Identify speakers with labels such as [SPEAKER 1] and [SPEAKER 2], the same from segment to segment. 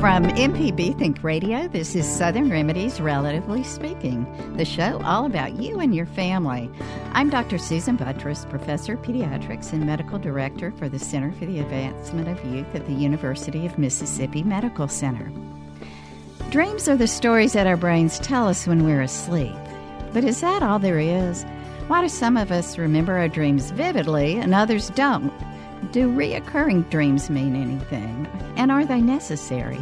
[SPEAKER 1] From MPB Think Radio, this is Southern Remedies Relatively Speaking, the show all about you and your family. I'm Dr. Susan Buttross, Professor of Pediatrics and Medical Director for the Center for the Advancement of Youth at the University of Mississippi Medical Center. Dreams are the stories that our brains tell us when we're asleep. But is that all there is? Why do some of us remember our dreams vividly and others don't? Do reoccurring dreams mean anything? And are they necessary?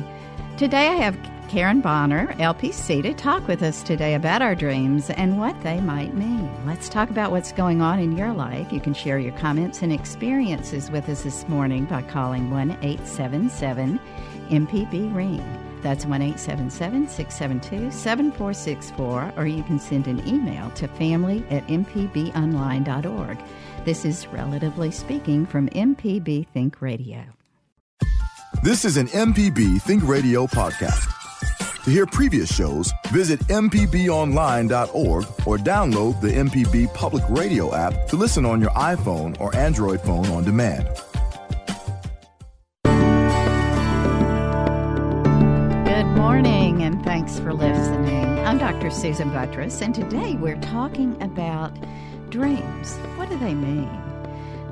[SPEAKER 1] Today I have Karen Bonner, LPC, to talk with us today about our dreams and what they might mean. Let's talk about what's going on in your life. You can share your comments and experiences with us this morning by calling 1 877 MPB Ring. That's 1 877 672 7464, or you can send an email to family at mpbonline.org. This is Relatively Speaking from MPB Think Radio.
[SPEAKER 2] This is an MPB Think Radio podcast. To hear previous shows, visit MPBOnline.org or download the MPB Public Radio app to listen on your iPhone or Android phone on demand.
[SPEAKER 1] Good morning, and thanks for listening. I'm Dr. Susan Buttross, and today we're talking about dreams. What do they mean?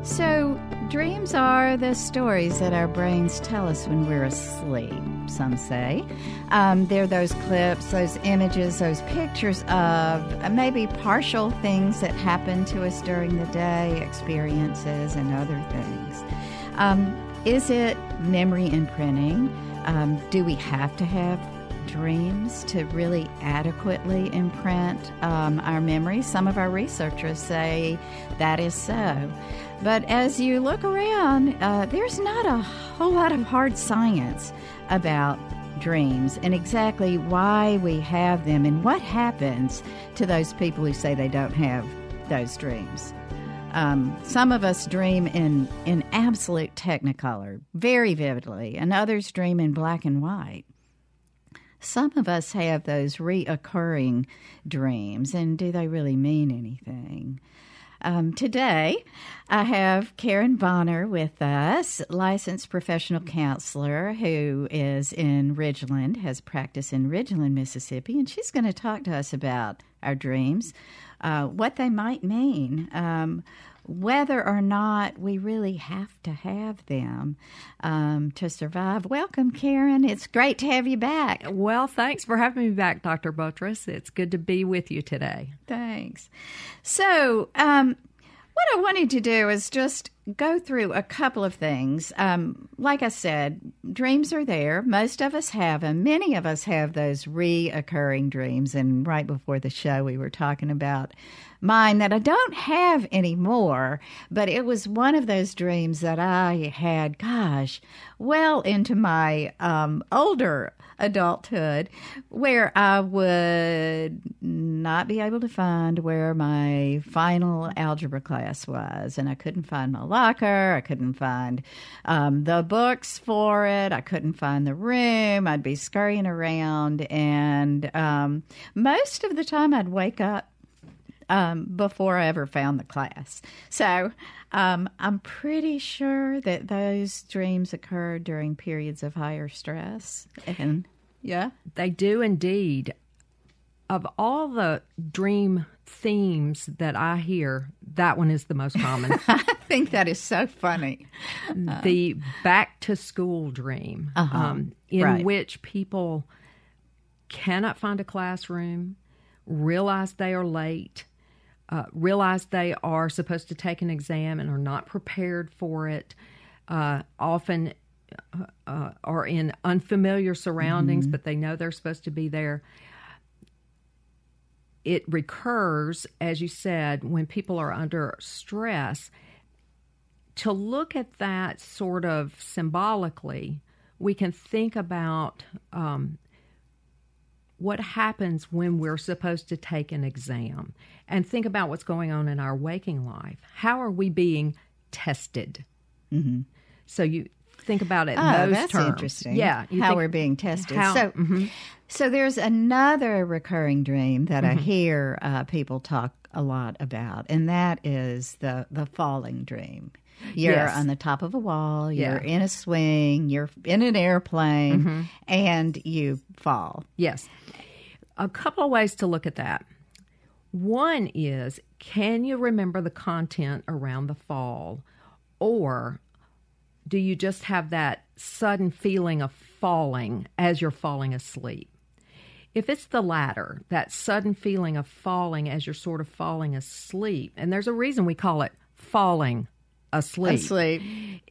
[SPEAKER 1] So, dreams are the stories that our brains tell us when we're asleep, some say. Um, they're those clips, those images, those pictures of maybe partial things that happen to us during the day, experiences, and other things. Um, is it memory imprinting? Um, do we have to have dreams to really adequately imprint um, our memories? Some of our researchers say that is so. But as you look around, uh, there's not a whole lot of hard science about dreams and exactly why we have them and what happens to those people who say they don't have those dreams. Um, some of us dream in, in absolute technicolor, very vividly, and others dream in black and white. Some of us have those reoccurring dreams, and do they really mean anything? Um, today, I have Karen Bonner with us, licensed professional counselor who is in Ridgeland, has practice in Ridgeland, Mississippi, and she's going to talk to us about our dreams, uh, what they might mean, um, whether or not we really have to have them um, to survive. Welcome, Karen. It's great to have you back.
[SPEAKER 3] Well, thanks for having me back, Dr. Buttross. It's good to be with you today.
[SPEAKER 1] Thanks. So, um, what I wanted to do is just go through a couple of things. Um, like I said, dreams are there. Most of us have them. Many of us have those reoccurring dreams. And right before the show, we were talking about mine that I don't have anymore, but it was one of those dreams that I had, gosh, well into my um, older adulthood, where I would not be able to find where my final algebra class was. And I couldn't find my locker. I couldn't find um, the books for it. I couldn't find the room. I'd be scurrying around. And um, most of the time, I'd wake up um, before I ever found the class. So um, I'm pretty sure that those dreams occur during periods of higher stress. And yeah,
[SPEAKER 3] they do indeed. Of all the dream themes that I hear, that one is the most common.
[SPEAKER 1] I think that is so funny.
[SPEAKER 3] the back to school dream,
[SPEAKER 1] Uh-huh.
[SPEAKER 3] um, in
[SPEAKER 1] Right.
[SPEAKER 3] which people cannot find a classroom, realize they are late, uh, realize they are supposed to take an exam and are not prepared for it, uh, often uh, uh, are in unfamiliar surroundings, but they know they're supposed to be there. It recurs, as you said, when people are under stress. to look at that sort of symbolically, we can think about um, what happens when we're supposed to take an exam and think about what's going on in our waking life. How are we being tested? Mm-hmm. So you think about it in
[SPEAKER 1] oh,
[SPEAKER 3] those
[SPEAKER 1] that's
[SPEAKER 3] terms.
[SPEAKER 1] interesting.
[SPEAKER 3] Yeah,
[SPEAKER 1] how we're being tested.
[SPEAKER 3] how-
[SPEAKER 1] so,
[SPEAKER 3] mhm.
[SPEAKER 1] so there's another recurring dream that
[SPEAKER 3] Mm-hmm.
[SPEAKER 1] I hear uh, people talk a lot about, and that is the the falling dream. You're
[SPEAKER 3] Yes.
[SPEAKER 1] on the top of a wall. You're
[SPEAKER 3] Yeah. Mm-hmm.
[SPEAKER 1] in a swing. You're in an airplane, and you fall.
[SPEAKER 3] Yes. A couple of ways to look at that. One is can you remember the content around the fall? Or do you just have that sudden feeling of falling as you're falling asleep? If it's the latter, that sudden feeling of falling as you're sort of falling asleep, and there's a reason we call it falling asleep
[SPEAKER 1] Asleep.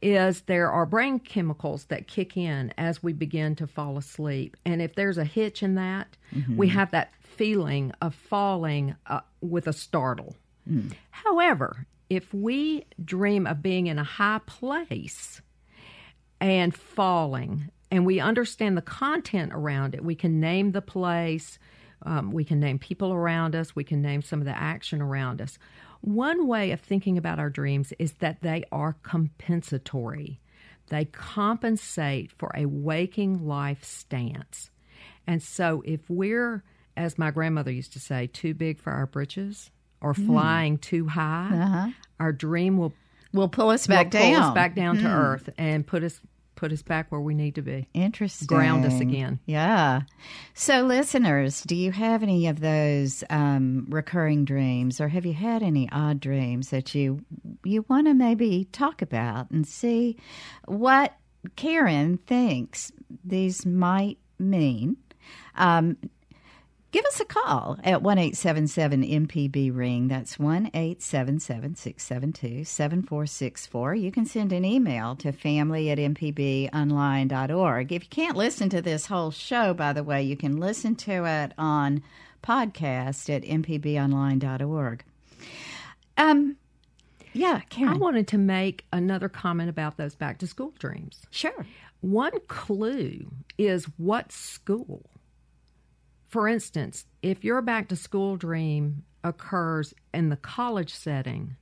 [SPEAKER 3] is there are brain chemicals that kick in as we begin to fall asleep. And if there's a hitch in that, we have that feeling of falling uh, with a startle. However, if we dream of being in a high place and falling, and we understand the content around it, we can name the place, um, we can name people around us, we can name some of the action around us. One way of thinking about our dreams is that they are compensatory. They compensate for a waking life stance. And so if we're, as my grandmother used to say, too big for our britches or hmm. flying too high, uh-huh. our dream will
[SPEAKER 1] Will pull us back
[SPEAKER 3] will
[SPEAKER 1] down.
[SPEAKER 3] pull us back down to hmm. earth and put us put us back where we need to be.
[SPEAKER 1] Interesting.
[SPEAKER 3] Ground us again.
[SPEAKER 1] Yeah. So, listeners, do you have any of those um, recurring dreams, or have you had any odd dreams that you you want to maybe talk about and see what Karen thinks these might mean? Um, Give us a call at 1 877 MPB Ring. That's 1 877 672 7464. You can send an email to family at mpbonline.org. If you can't listen to this whole show, by the way, you can listen to it on podcast at mpbonline.org. Um, yeah,
[SPEAKER 3] I wanted to make another comment about those back to school dreams.
[SPEAKER 1] sure.
[SPEAKER 3] One clue is what school. For instance, if your back to school dream occurs in the college setting,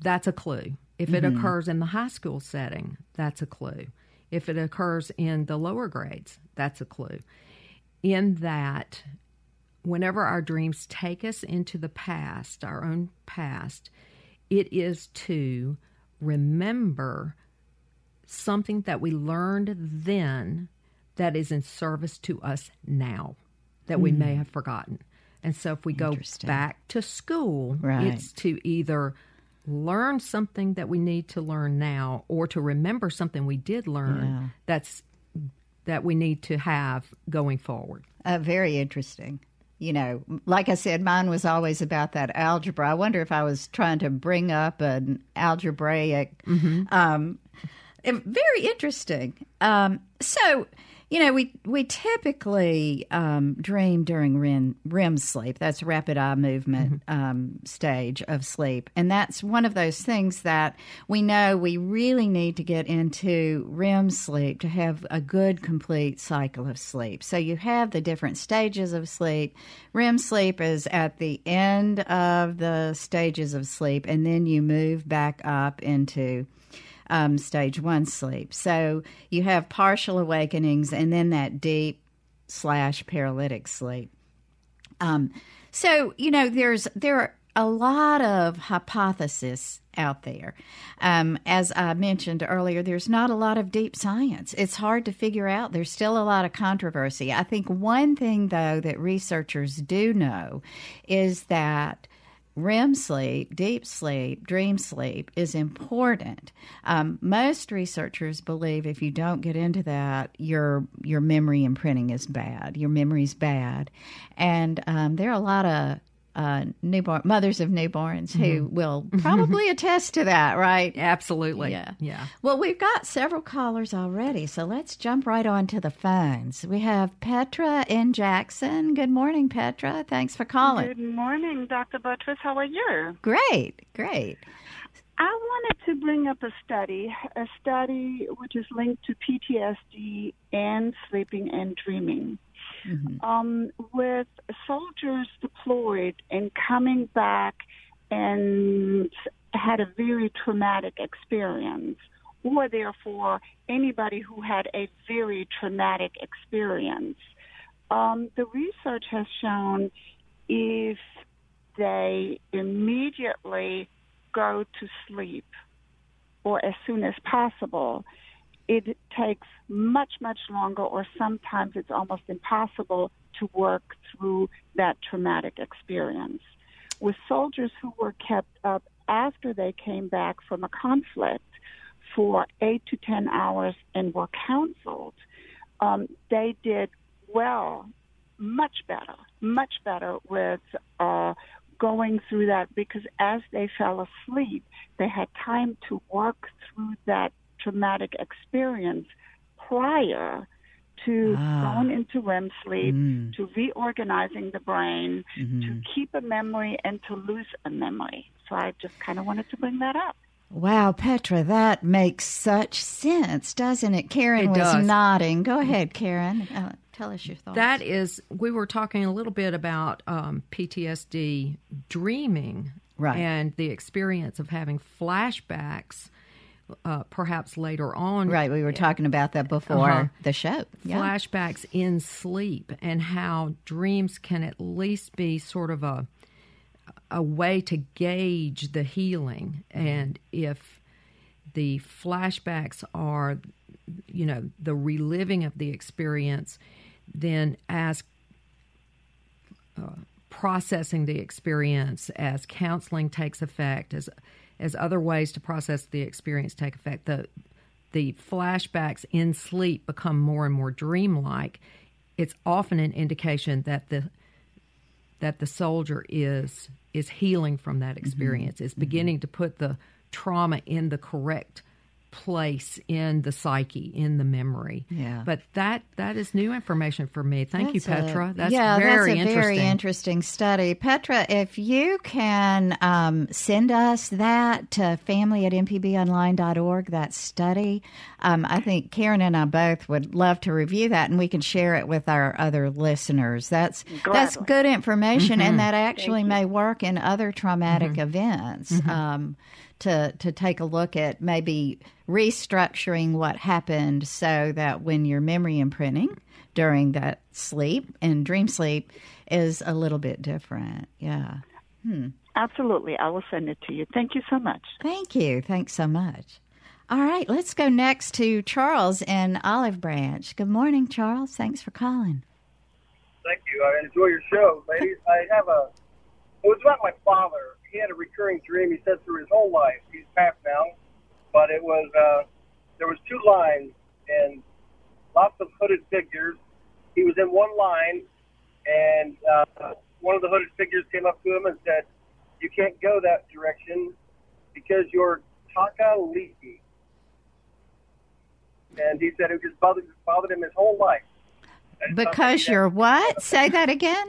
[SPEAKER 3] that's a clue. If it mm-hmm. occurs in the high school setting, that's a clue. If it occurs in the lower grades, that's a clue. In that, whenever our dreams take us into the past, our own past, it is to remember something that we learned then that is in service to us now that we may have forgotten. And so if we go back to school,
[SPEAKER 1] Right.
[SPEAKER 3] it's to either learn something that we need to learn now or to remember something we did learn
[SPEAKER 1] Yeah.
[SPEAKER 3] that's that we need to have going forward.
[SPEAKER 1] Uh, very interesting. You know, like I said, mine was always about that algebra. I wonder if I was trying to bring up an algebraic. Um, very interesting. Um, so, you know, we we typically um, dream during REM, REM sleep. That's rapid eye movement um, stage of sleep, and that's one of those things that we know we really need to get into REM sleep to have a good, complete cycle of sleep. So you have the different stages of sleep. REM sleep is at the end of the stages of sleep, and then you move back up into um, stage one sleep. So you have partial awakenings and then that deep slash paralytic sleep. Um, so you know, there's there are a lot of hypotheses out there. Um, as I mentioned earlier, there's not a lot of deep science. It's hard to figure out. There's still a lot of controversy. I think one thing though that researchers do know is that REM sleep, deep sleep, dream sleep is important. Um, most researchers believe if you don't get into that, your your memory imprinting is bad. Your memory's bad, and um, there are a lot of uh, newborn mothers of newborns who will probably attest to that, right?
[SPEAKER 3] Absolutely.
[SPEAKER 1] Yeah.
[SPEAKER 3] Yeah.
[SPEAKER 1] Well, we've got several callers already, so let's jump right on to the phones. We have Petra in Jackson. Good morning, Petra. Thanks for calling.
[SPEAKER 4] Good morning, Dr. Buttross. How are you?
[SPEAKER 1] Great, great.
[SPEAKER 4] I wanted to bring up a study, a study which is linked to PTSD and sleeping and dreaming. Mm-hmm. Um, with soldiers deployed and coming back and had a very traumatic experience, or therefore anybody who had a very traumatic experience. Um, the research has shown if they immediately go to sleep or as soon as possible, it takes much, much longer, or sometimes it's almost impossible to work through that traumatic experience. With soldiers who were kept up after they came back from a conflict for eight to ten hours and were counseled, um, they did well, much better, much better with uh, going through that because as they fell asleep, they had time to work through that traumatic experience prior to ah. going into REM sleep, mm. to reorganizing the brain, mm-hmm. to keep a memory and to lose a memory. So I just kind of wanted to bring that up.
[SPEAKER 1] Wow, Petra, that makes such sense, doesn't it? Karen
[SPEAKER 3] it
[SPEAKER 1] was
[SPEAKER 3] does.
[SPEAKER 1] nodding. Go ahead, Karen. Uh, tell us your thoughts.
[SPEAKER 3] That is, we were talking a little bit about um, PTSD dreaming
[SPEAKER 1] right.
[SPEAKER 3] and the experience of having flashbacks. Uh, perhaps later on.
[SPEAKER 1] Right, we were talking about that before uh-huh. the show.
[SPEAKER 3] Yeah. Flashbacks in sleep and how dreams can at least be sort of a a way to gauge the healing and if the flashbacks are you know the reliving of the experience then as uh, processing the experience as counseling takes effect as as other ways to process the experience take effect the the flashbacks in sleep become more and more dreamlike it's often an indication that the that the soldier is is healing from that mm-hmm. experience, mm-hmm. is beginning mm-hmm. to put the trauma in the correct place in the psyche, in the memory.
[SPEAKER 1] Yeah.
[SPEAKER 3] But that that is new information for me. Thank
[SPEAKER 1] that's
[SPEAKER 3] you, Petra.
[SPEAKER 1] A,
[SPEAKER 3] that's
[SPEAKER 1] yeah,
[SPEAKER 3] very
[SPEAKER 1] that's a
[SPEAKER 3] interesting.
[SPEAKER 1] very interesting study. Petra, if you can um, send us that to family at mpbonline.org, that study, um, I think Karen and I both would love to review that and we can share it with our other listeners. That's
[SPEAKER 4] Gladly.
[SPEAKER 1] that's good information mm-hmm. and that actually may work in other traumatic mm-hmm. events. Mm-hmm. Um, to to take a look at maybe restructuring what happened so that when your memory imprinting during that sleep and dream sleep is a little bit different. Yeah.
[SPEAKER 4] Hmm. Absolutely. I will send it to you. Thank you so much.
[SPEAKER 1] Thank you. Thanks so much. All right, let's go next to Charles in Olive Branch. Good morning, Charles. Thanks for calling.
[SPEAKER 5] Thank you. I enjoy your show, ladies. I have a. It was about my father he had a recurring dream. He said through his whole life. He's passed now, but it was uh, there was two lines and lots of hooded figures. He was in one line, and uh, one of the hooded figures came up to him and said, "You can't go that direction because you're taka leaky." And he said it just bothered, bothered him his whole life.
[SPEAKER 1] Because you're what? Say that again.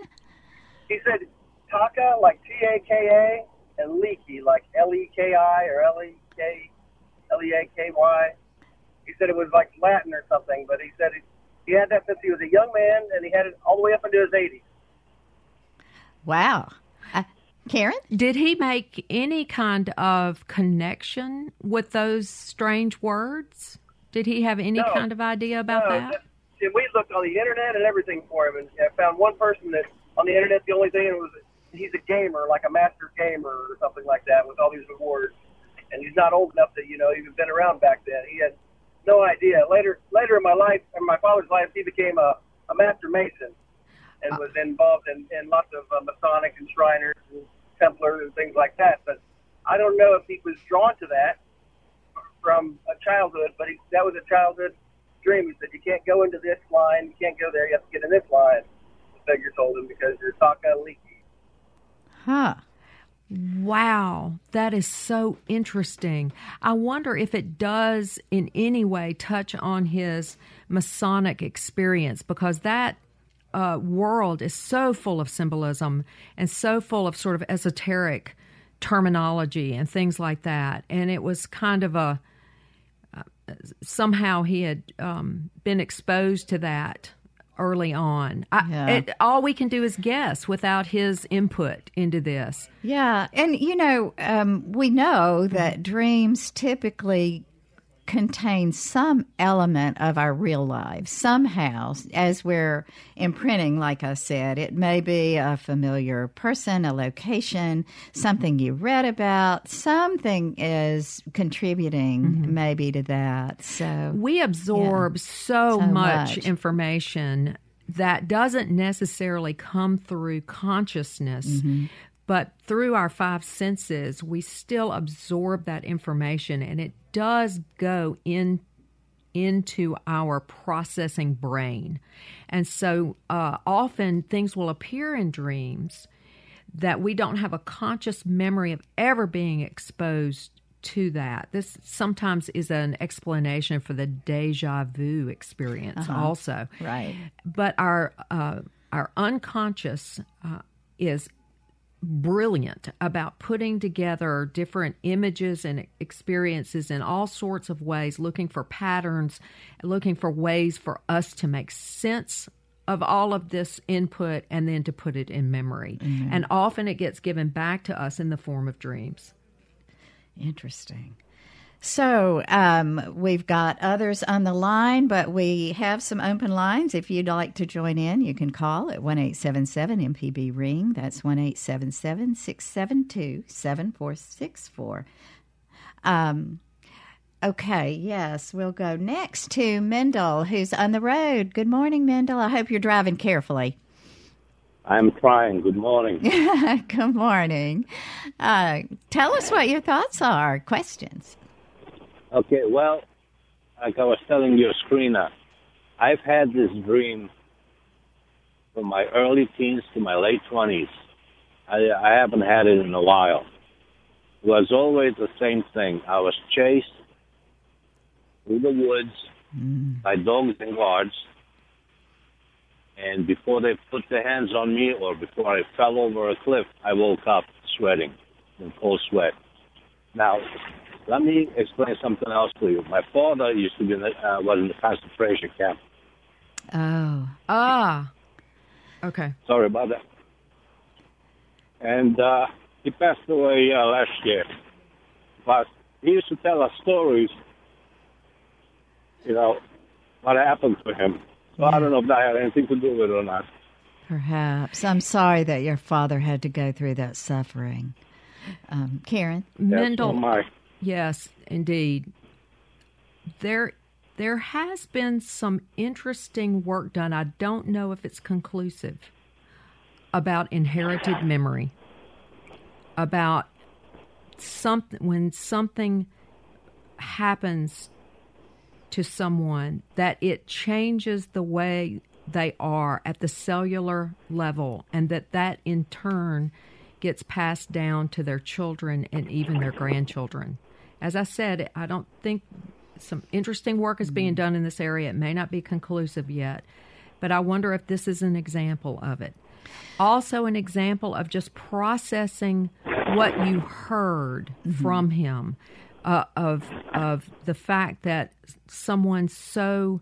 [SPEAKER 5] He said Taka, like T A K A, and Leaky, like L E K I or L E K L E A K Y. He said it was like Latin or something, but he said he, he had that since he was a young man, and he had it all the way up into his 80s.
[SPEAKER 1] Wow. Uh, Karen?
[SPEAKER 3] Did he make any kind of connection with those strange words? Did he have any
[SPEAKER 5] no,
[SPEAKER 3] kind of idea about
[SPEAKER 5] no,
[SPEAKER 3] that?
[SPEAKER 5] And we looked on the internet and everything for him, and found one person that on the internet the only thing it was he's a gamer, like a master gamer or something like that, with all these awards. And he's not old enough to, you know, even been around back then. He had no idea. Later, later in my life, in my father's life, he became a, a master mason and was involved in, in lots of uh, Masonic and Shriners and Templars and things like that. But I don't know if he was drawn to that from a childhood, but he, that was a childhood dream. He said, you can't go into this line, you can't go there, you have to get in this line. The figure told him because you're taka leaky.
[SPEAKER 1] Huh.
[SPEAKER 3] Wow, that is so interesting. I wonder if it does in any way touch on his Masonic experience because that uh, world is so full of symbolism and so full of sort of esoteric terminology and things like that. And it was kind of a uh, somehow he had um, been exposed to that early on. I,
[SPEAKER 1] Yeah.
[SPEAKER 3] it, all we can do is guess without his input into this.
[SPEAKER 1] Yeah, and you know, um, we know that dreams typically contain some element of our real lives somehow as we're imprinting like i said. It may be a familiar person a location something you read about. Something is contributing mm-hmm. maybe to that. So
[SPEAKER 3] We absorb so,
[SPEAKER 1] So
[SPEAKER 3] much,
[SPEAKER 1] much.
[SPEAKER 3] information that doesn't necessarily come through consciousness, mm-hmm. but through our five senses, we still absorb that information and it does go in into our processing brain. And so uh, often things will appear in dreams that we don't have a conscious memory of ever being exposed to that. This sometimes is an explanation for the deja vu experience, also.
[SPEAKER 1] right
[SPEAKER 3] But our uh, our unconscious uh, is brilliant about putting together different images and experiences in all sorts of ways, looking for patterns, looking for ways for us to make sense of all of this input and then to put it in memory. Mm-hmm. And often it gets given back to us in the form of dreams.
[SPEAKER 1] Interesting. So um, we've got others on the line, but we have some open lines. If you'd like to join in, you can call at one eight seven seven MPB ring. That's one eight seven seven six seven two seven four six four. Um. Okay. Yes, we'll go next to Mendel, who's on the road. Good morning, Mendel. I hope you're driving carefully.
[SPEAKER 6] I'm trying. Good morning.
[SPEAKER 1] Good morning. Uh, tell us what your thoughts are. Questions.
[SPEAKER 6] Okay, well, like I was telling your screener, I've had this dream from my early teens to my late 20s. I, I haven't had it in a while. It was always the same thing. I was chased through the woods mm. by dogs and guards. And before they put their hands on me or before I fell over a cliff, I woke up sweating in cold sweat. Now, let me explain something else to you. My father used to be in the, uh, was in the concentration camp.
[SPEAKER 1] Oh.
[SPEAKER 3] Ah. Okay.
[SPEAKER 6] Sorry about that. And uh, he passed away uh, last year. But he used to tell us stories, you know, what happened to him. So I don't know if that had anything to do with it or not.
[SPEAKER 1] Perhaps. I'm sorry that your father had to go through that suffering. Um, Karen?
[SPEAKER 6] Yes,
[SPEAKER 3] Mendel,
[SPEAKER 6] oh.
[SPEAKER 3] Yes, indeed. There there has been some interesting work done. I don't know if it's conclusive about inherited memory. About something when something happens to someone that it changes the way they are at the cellular level and that that in turn gets passed down to their children and even their grandchildren. As I said, I don't think some interesting work is being done in this area. It may not be conclusive yet, but I wonder if this is an example of it. Also, an example of just processing what you heard from him, uh, of of the fact that someone so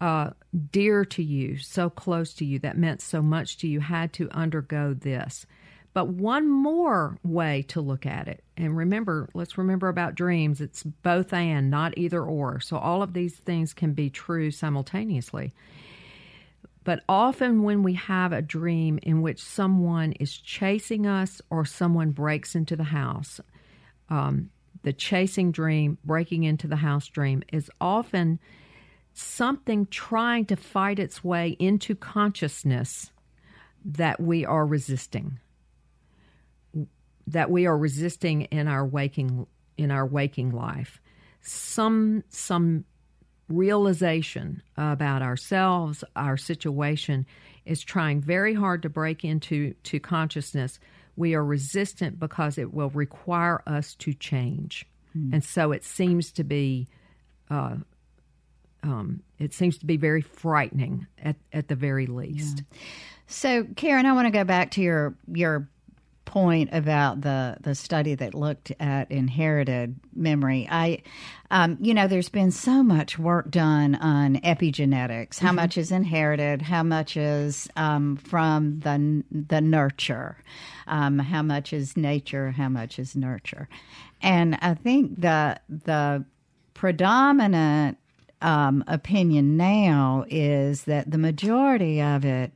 [SPEAKER 3] uh, dear to you, so close to you, that meant so much to you, had to undergo this. But one more way to look at it, and remember, let's remember about dreams, it's both and, not either or. So all of these things can be true simultaneously. But often, when we have a dream in which someone is chasing us or someone breaks into the house, um, the chasing dream, breaking into the house dream, is often something trying to fight its way into consciousness that we are resisting that we are resisting in our waking in our waking life. Some some realization about ourselves our situation is trying very hard to break into to consciousness. We are resistant because it will require us to change. And so it seems to be uh, um, it seems to be very frightening at, at the very least.
[SPEAKER 1] So, Karen, I want to go back to your your point about the the study that looked at inherited memory. I, um, you know, there's been so much work done on epigenetics. How mm-hmm. much is inherited? How much is um, from the the nurture? Um, how much is nature? How much is nurture? And I think the the predominant um, opinion now is that the majority of it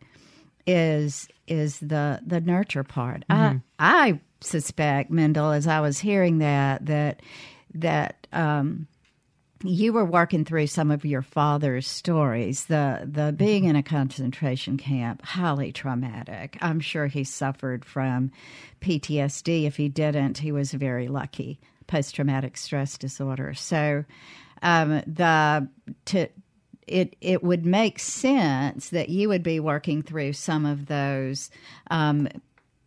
[SPEAKER 1] is is the the nurture part. Mm-hmm. I I suspect Mendel, as I was hearing that that that um, you were working through some of your father's stories. The the being in a concentration camp, highly traumatic. I'm sure he suffered from PTSD. If he didn't, he was very lucky. Post traumatic stress disorder. So um, the to it it would make sense that you would be working through some of those um,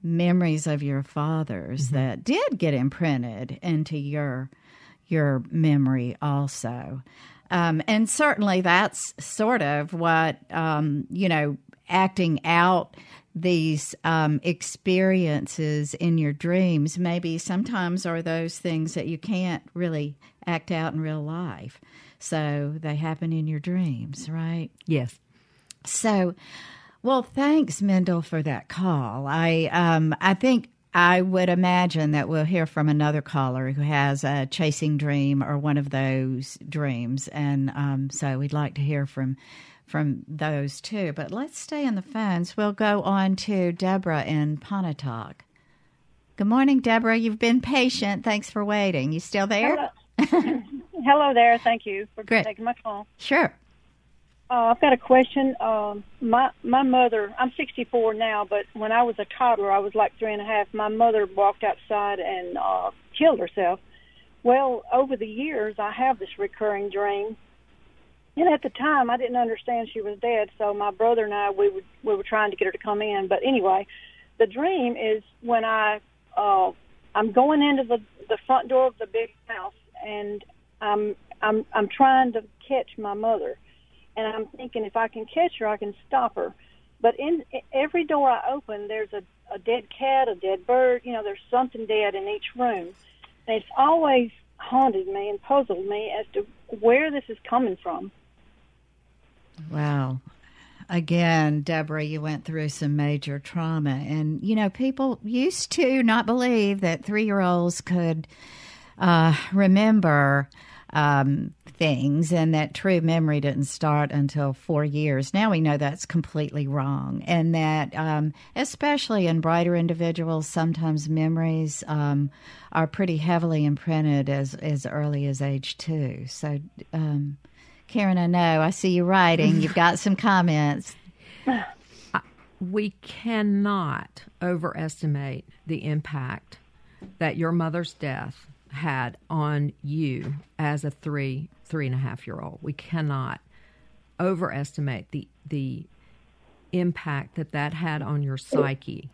[SPEAKER 1] memories of your fathers mm-hmm. that did get imprinted into your your memory also. Um, and certainly that's sort of what um, you know acting out these um, experiences in your dreams maybe sometimes are those things that you can't really act out in real life so they happen in your dreams, right?
[SPEAKER 3] Yes.
[SPEAKER 1] So, well, thanks, Mendel, for that call. I um, I think I would imagine that we'll hear from another caller who has a chasing dream or one of those dreams, and um, so we'd like to hear from from those too. But let's stay on the phones. We'll go on to Deborah in Pontotoc. Good morning, Deborah. You've been patient. Thanks for waiting. You still there?
[SPEAKER 7] Hello there. Thank you for
[SPEAKER 1] Great.
[SPEAKER 7] taking my call.
[SPEAKER 1] Sure.
[SPEAKER 7] Uh, I've got a question. Um, my my mother. I'm 64 now, but when I was a toddler, I was like three and a half. My mother walked outside and uh, killed herself. Well, over the years, I have this recurring dream, and at the time, I didn't understand she was dead. So my brother and I, we would we were trying to get her to come in. But anyway, the dream is when I uh, I'm going into the the front door of the big house, and I'm I'm I'm trying to catch my mother, and I'm thinking if I can catch her, I can stop her. But in every door I open, there's a, a dead cat, a dead bird. You know, there's something dead in each room, and it's always haunted me and puzzled me as to where this is coming from.
[SPEAKER 1] Wow. Again, Deborah, you went through some major trauma. And, you know, people used to not believe that three year olds could uh, remember um, things and that true memory didn't start until four years. Now we know that's completely wrong, and that um, especially in brighter individuals, sometimes memories um, are pretty heavily imprinted as as early as age two. So, um, Karen, I know I see you writing. You've got some comments.
[SPEAKER 3] We cannot overestimate the impact that your mother's death had on you as a three three and a half year old. We cannot overestimate the the impact that that had on your psyche.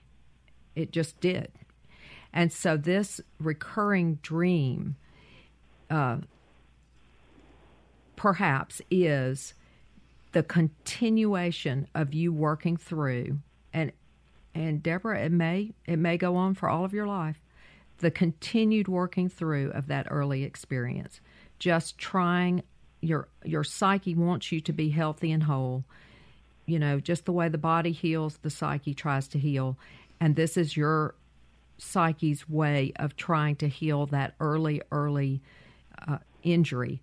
[SPEAKER 3] It just did, and so this recurring dream, uh, perhaps, is the continuation of you working through and and Deborah, it may it may go on for all of your life the continued working through of that early experience. Just trying your your psyche wants you to be healthy and whole. You know, just the way the body heals, the psyche tries to heal. And this is your psyche's way of trying to heal that early, early uh, injury.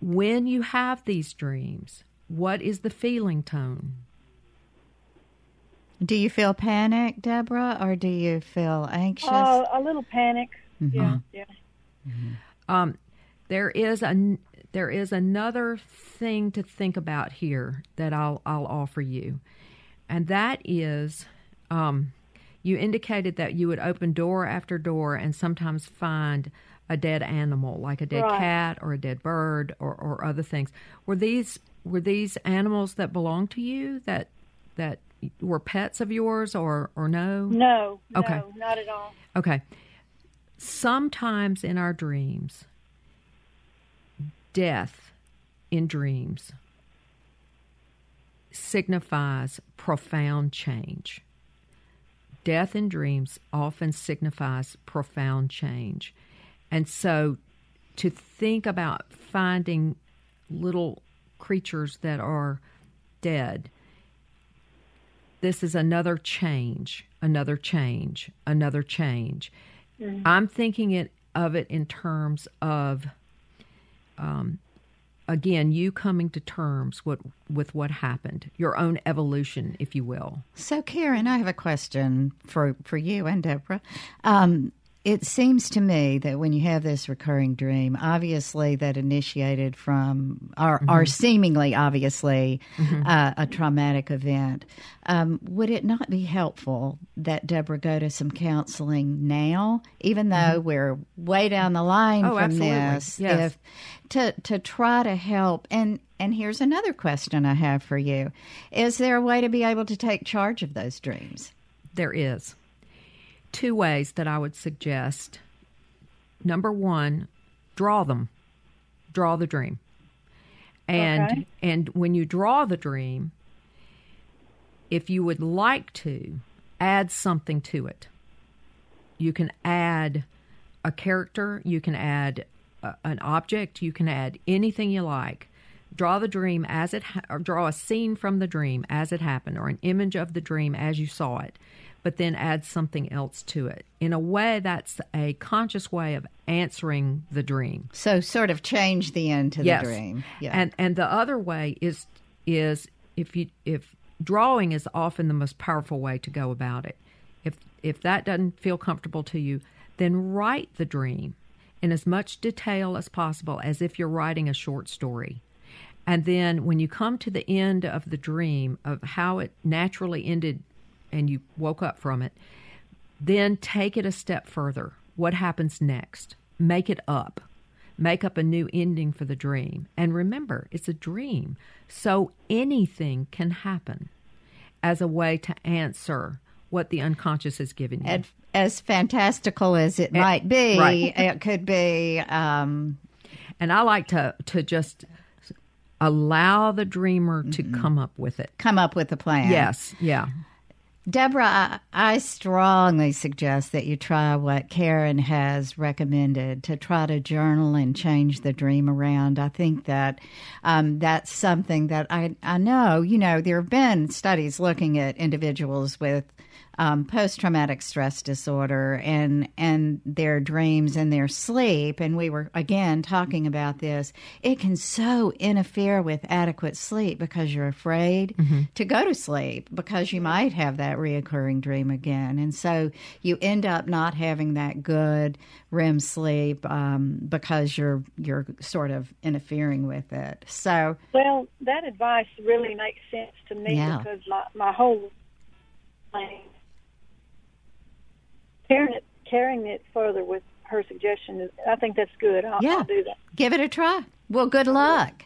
[SPEAKER 3] When you have these dreams, what is the feeling tone?
[SPEAKER 1] Do you feel panic, Deborah, or do you feel anxious?
[SPEAKER 7] Uh, a little panic. Mm-hmm. Yeah, yeah.
[SPEAKER 3] Mm-hmm. Um, there is a there is another thing to think about here that I'll I'll offer you, and that is, um, you indicated that you would open door after door and sometimes find a dead animal, like a dead
[SPEAKER 7] right.
[SPEAKER 3] cat or a dead bird or, or other things. Were these were these animals that belonged to you that that were pets of yours or or no?
[SPEAKER 7] No.
[SPEAKER 3] Okay.
[SPEAKER 7] No, not at all.
[SPEAKER 3] Okay. Sometimes in our dreams, death in dreams signifies profound change. death in dreams often signifies profound change. And so to think about finding little creatures that are dead, this is another change, another change, another change. Mm-hmm. I'm thinking it of it in terms of um, again, you coming to terms with, with what happened, your own evolution, if you will.
[SPEAKER 1] So, Karen, I have a question for, for you and Deborah. Um, it seems to me that when you have this recurring dream, obviously that initiated from, or, mm-hmm. or seemingly obviously, mm-hmm. uh, a traumatic event, um, would it not be helpful that Deborah go to some counseling now, even though mm-hmm. we're way down the line
[SPEAKER 3] oh,
[SPEAKER 1] from
[SPEAKER 3] absolutely.
[SPEAKER 1] this,
[SPEAKER 3] yes.
[SPEAKER 1] if, to to try to help? And and here's another question I have for you: Is there a way to be able to take charge of those dreams?
[SPEAKER 3] There is two ways that I would suggest. Number one, draw them. Draw the dream. And
[SPEAKER 7] okay.
[SPEAKER 3] and when you draw the dream, if you would like to, add something to it. You can add a character, you can add a, an object, you can add anything you like. Draw the dream as it ha- or draw a scene from the dream as it happened or an image of the dream as you saw it but then add something else to it. In a way, that's a conscious way of answering the dream.
[SPEAKER 1] So, sort of change the end to
[SPEAKER 3] yes.
[SPEAKER 1] the dream.
[SPEAKER 3] Yeah. And and the other way is is if you if drawing is often the most powerful way to go about it. If if that doesn't feel comfortable to you, then write the dream in as much detail as possible as if you're writing a short story. And then when you come to the end of the dream of how it naturally ended and you woke up from it, then take it a step further. What happens next? Make it up. Make up a new ending for the dream. And remember, it's a dream. So anything can happen as a way to answer what the unconscious has given you.
[SPEAKER 1] And as fantastical as it might be,
[SPEAKER 3] right.
[SPEAKER 1] it could be. Um,
[SPEAKER 3] and I like to, to just allow the dreamer to mm-hmm. come up with it.
[SPEAKER 1] Come up with a plan.
[SPEAKER 3] Yes, yeah.
[SPEAKER 1] Deborah, I, strongly suggest that you try what Karen has recommended to try to journal and change the dream around. I think that um, that's something that I, I know, you know, there have been studies looking at individuals with um, post traumatic stress disorder and and their dreams and their sleep. And we were again talking about this. It can so interfere with adequate sleep because you're afraid mm-hmm. to go to sleep because you might have that reoccurring dream again, and so you end up not having that good REM sleep um, because you're you're sort of interfering with it. So
[SPEAKER 7] well, that advice really makes sense to me
[SPEAKER 1] yeah.
[SPEAKER 7] because my my whole carrying it carrying it further with her suggestion I think that's good. I'll,
[SPEAKER 1] yeah.
[SPEAKER 7] I'll do that.
[SPEAKER 1] Give it a try. Well, good luck.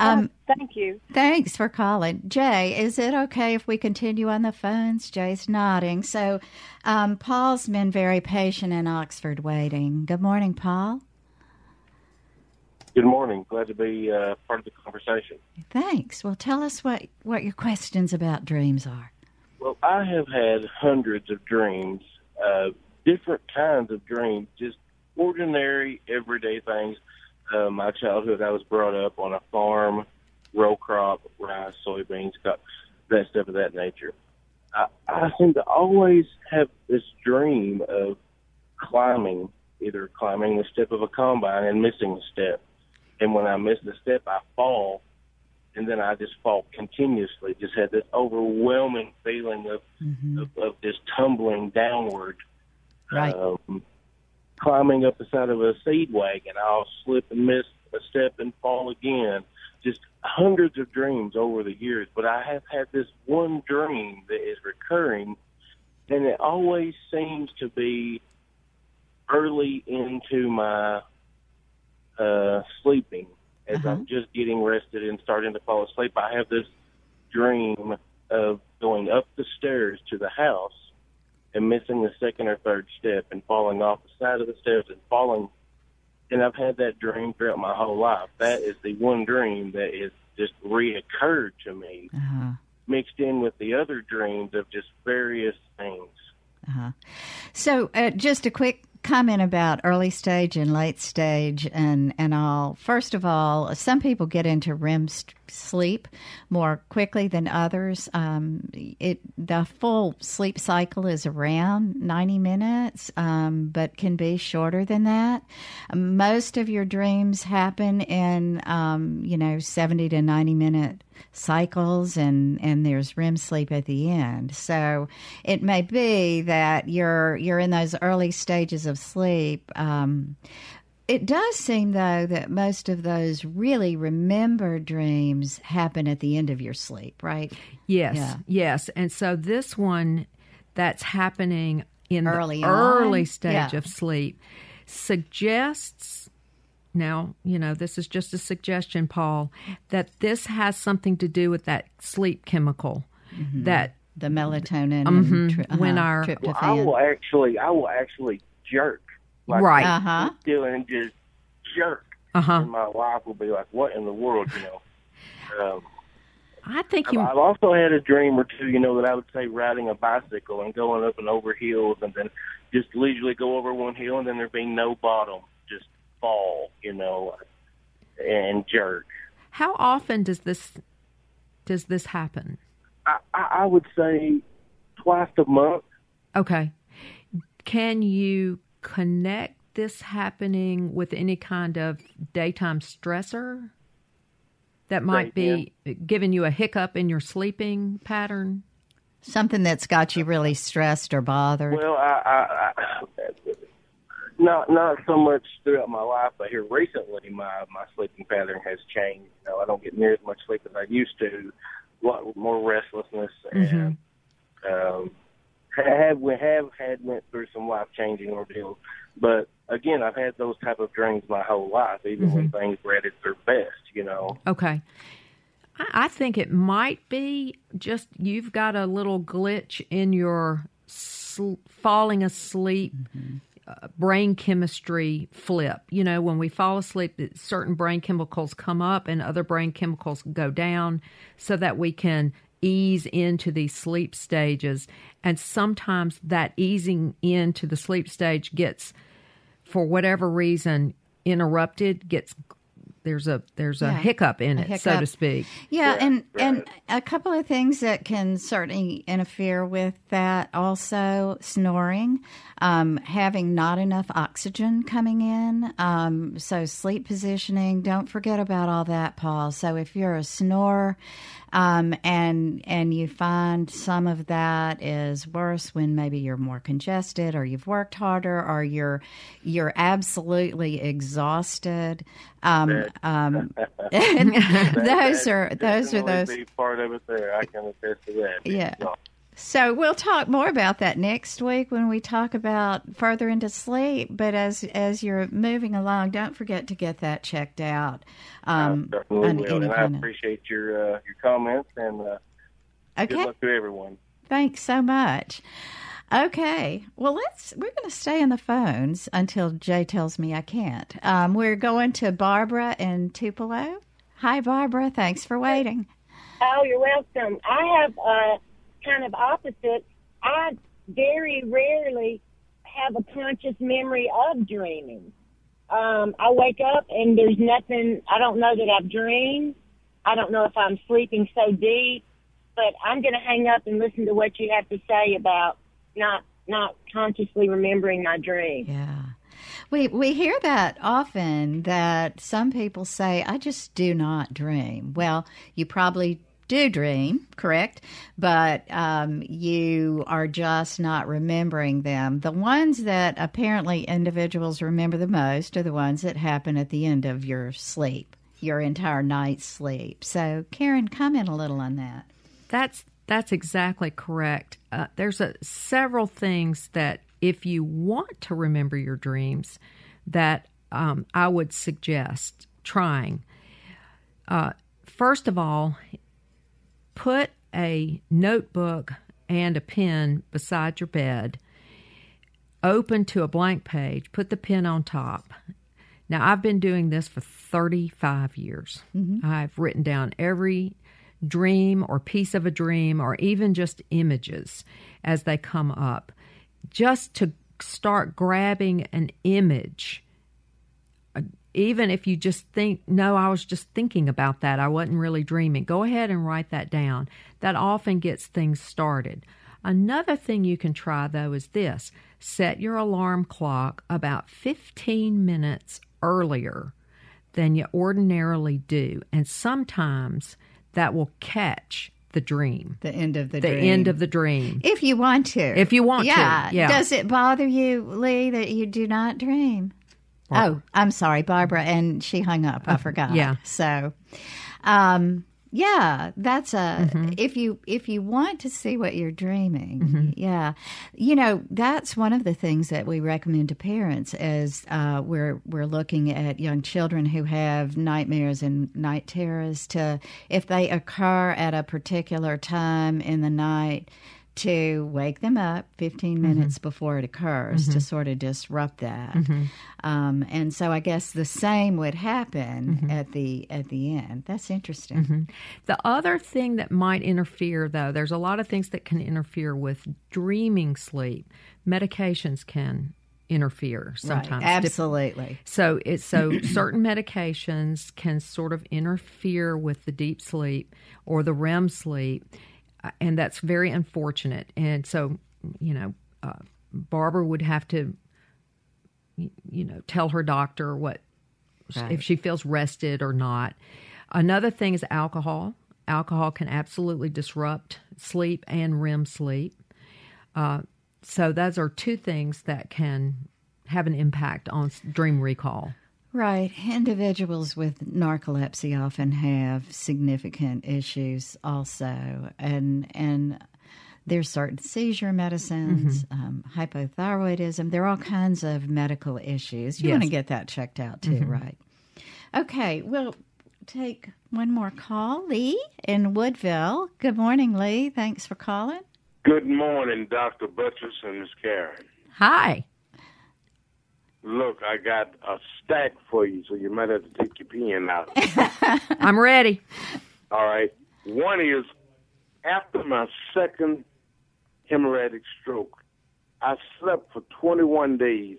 [SPEAKER 7] Um, thank you.
[SPEAKER 1] Thanks for calling. Jay, is it okay if we continue on the phones? Jay's nodding. So, um, Paul's been very patient in Oxford waiting. Good morning, Paul.
[SPEAKER 8] Good morning. Glad to be uh, part of the conversation.
[SPEAKER 1] Thanks. Well, tell us what, what your questions about dreams are.
[SPEAKER 8] Well, I have had hundreds of dreams uh, different kinds of dreams, just ordinary, everyday things. Uh, my childhood, I was brought up on a farm, row crop, rice, soybeans, that stuff of that nature. I, I seem to always have this dream of climbing, either climbing the step of a combine and missing a step. And when I miss the step, I fall and then I just fall continuously. Just had this overwhelming feeling of mm-hmm. of, of just tumbling downward,
[SPEAKER 1] right?
[SPEAKER 8] Um, climbing up the side of a seed wagon, I'll slip and miss a step and fall again. Just hundreds of dreams over the years, but I have had this one dream that is recurring, and it always seems to be early into my uh, sleeping as uh-huh. I'm just getting rested and starting to fall asleep, I have this dream of going up the stairs to the house and missing the second or third step and falling off the side of the stairs and falling. And I've had that dream throughout my whole life. That is the one dream that is just reoccurred to me,
[SPEAKER 1] uh-huh.
[SPEAKER 8] mixed in with the other dreams of just various things.
[SPEAKER 1] Uh-huh. So, uh, just a quick comment about early stage and late stage and and all. First of all some people get into REM st- sleep more quickly than others. Um, it the full sleep cycle is around 90 minutes um, but can be shorter than that. Most of your dreams happen in um, you know 70 to 90 minute cycles and and there's REM sleep at the end. So it may be that you're you're in those early stages of sleep. Um, it does seem though that most of those really remembered dreams happen at the end of your sleep, right?
[SPEAKER 3] Yes,
[SPEAKER 1] Yeah.
[SPEAKER 3] yes. And so this one that's happening in
[SPEAKER 1] Early
[SPEAKER 3] the
[SPEAKER 1] on?
[SPEAKER 3] early stage
[SPEAKER 1] Yeah.
[SPEAKER 3] of sleep suggests now, you know, this is just a suggestion, Paul, that this has something to do with that sleep chemical that
[SPEAKER 1] The melatonin
[SPEAKER 3] Mhm.
[SPEAKER 1] tri-
[SPEAKER 3] When
[SPEAKER 1] uh-huh,
[SPEAKER 3] our-
[SPEAKER 8] Well, I will actually, I will actually jerk. Like,
[SPEAKER 3] Right.
[SPEAKER 1] Uh huh.
[SPEAKER 8] Doing just jerk.
[SPEAKER 3] uh-huh.
[SPEAKER 8] And my wife will be like, "What in the world?" You know. Um,
[SPEAKER 3] I think
[SPEAKER 8] I've,
[SPEAKER 3] you
[SPEAKER 8] I've also had a dream or two, you know, that I would say riding a bicycle and going up and over hills, and then just leisurely go over one hill, and then there be no bottom, just fall, you know, and jerk.
[SPEAKER 3] How often does this does this happen?
[SPEAKER 8] I, I, I would say twice a month.
[SPEAKER 3] Okay. Can you connect this happening with any kind of daytime stressor that might be giving you a hiccup in your sleeping pattern?
[SPEAKER 1] Something that's got you really stressed or bothered.
[SPEAKER 8] Well, I, I, I not not so much throughout my life, but here recently, my my sleeping pattern has changed. You know, I don't get near as much sleep as I used to. A lot more restlessness, and um, have we have had went through some life changing ordeals. But again, I've had those type of dreams my whole life, even when things were at their best. You know.
[SPEAKER 3] Okay. I, I think it might be just you've got a little glitch in your sl- falling asleep uh, brain chemistry flip. You know, when we fall asleep, certain brain chemicals come up and other brain chemicals go down so that we can ease into these sleep stages. And sometimes that easing into the sleep stage gets, for whatever reason, interrupted, gets there's a there's a
[SPEAKER 1] Yeah,
[SPEAKER 3] hiccup in
[SPEAKER 1] a
[SPEAKER 3] it, so to speak.
[SPEAKER 1] Yeah, and
[SPEAKER 8] right.
[SPEAKER 1] and a couple of things that can certainly interfere with that also snoring, um, having not enough oxygen coming in. Um, so sleep positioning. Don't forget about all that, Paul. So if you're a snorer, um, and and you find some of that is worse when maybe you're more congested or you've worked harder or you're you're absolutely exhausted. Um, um, those are those are those.
[SPEAKER 8] Part of it there. I can attest to that.
[SPEAKER 1] Yeah.
[SPEAKER 8] So,
[SPEAKER 1] So we'll talk more about that next week when we talk about further into sleep. But as as you're moving along, don't forget to get that checked out. Um,
[SPEAKER 8] I
[SPEAKER 1] on
[SPEAKER 8] will, and I appreciate your uh, your comments and uh, good luck to everyone.
[SPEAKER 1] thanks so much. Okay, well let's we're going to stay on the phones until Jay tells me I can't. Um, we're going to Barbara in Tupelo. Hi, Barbara. Thanks for waiting.
[SPEAKER 9] Oh, you're welcome. I have uh, kind of opposite. I very rarely have a conscious memory of dreaming. Um, I wake up and there's nothing. I don't know that I've dreamed. I don't know if I'm sleeping so deep. But I'm going to hang up and listen to what you have to say about not not consciously remembering my dream.
[SPEAKER 1] Yeah. We we hear that often that some people say I just do not dream. Well, you probably do dream, correct? But um, you are just not remembering them. The ones that apparently individuals remember the most are the ones that happen at the end of your sleep, your entire night's sleep. So, Karen, comment a little on that.
[SPEAKER 3] That's that's exactly correct. Uh, there's a, several things that if you want to remember your dreams, that um, I would suggest trying. Uh, first of all, put a notebook and a pen beside your bed, open to a blank page, put the pen on top. Now, I've been doing this for 35 years. Mm-hmm. I've written down every dream or piece of a dream or even just images as they come up. just to start grabbing an image even if you just think no i was just thinking about that i wasn't really dreaming go ahead and write that down that often gets things started another thing you can try though is this set your alarm clock about 15 minutes earlier than you ordinarily do and sometimes that will catch the dream.
[SPEAKER 1] The end of the,
[SPEAKER 3] the
[SPEAKER 1] dream.
[SPEAKER 3] end of the dream.
[SPEAKER 1] If you want to.
[SPEAKER 3] If you want
[SPEAKER 1] yeah.
[SPEAKER 3] to. Yeah.
[SPEAKER 1] Does it bother you, Lee, that you do not dream? Barbara. Oh, I'm sorry, Barbara, and she hung up. I forgot.
[SPEAKER 3] Yeah.
[SPEAKER 1] So, um, yeah, that's a mm-hmm. if you if you want to see what you're dreaming, mm-hmm. yeah, you know that's one of the things that we recommend to parents as uh, we're we're looking at young children who have nightmares and night terrors. To if they occur at a particular time in the night, to wake them up 15 mm-hmm. minutes mm-hmm. before it occurs mm-hmm. to sort of disrupt that. Mm-hmm. Um, and so I guess the same would happen mm-hmm. at the at the end. That's interesting.
[SPEAKER 3] Mm-hmm. The other thing that might interfere, though, there's a lot of things that can interfere with dreaming sleep. Medications can interfere sometimes.
[SPEAKER 1] Right. Absolutely.
[SPEAKER 3] So it's so certain medications can sort of interfere with the deep sleep or the REM sleep and that's very unfortunate. And so, you know, uh, Barbara would have to, you know, tell her doctor what right. if she feels rested or not. Another thing is alcohol. Alcohol can absolutely disrupt sleep and REM sleep. Uh, so those are two things that can have an impact on dream recall.
[SPEAKER 1] Right. Individuals with narcolepsy often have significant issues also. And, and there's certain seizure medicines, mm-hmm. um, hypothyroidism. There are all kinds of medical issues. You yes. want to get that checked out too, mm-hmm. right? Okay. We'll take one more call. Lee in Woodville. Good morning, Lee. Thanks for calling.
[SPEAKER 10] Good morning, Dr. Buttross and Miss Karen.
[SPEAKER 3] Hi.
[SPEAKER 10] Look, I got a stack for you, so you might have to take your pen out.
[SPEAKER 3] I'm ready.
[SPEAKER 10] All right. One is after my second hemorrhagic stroke, I slept for 21 days,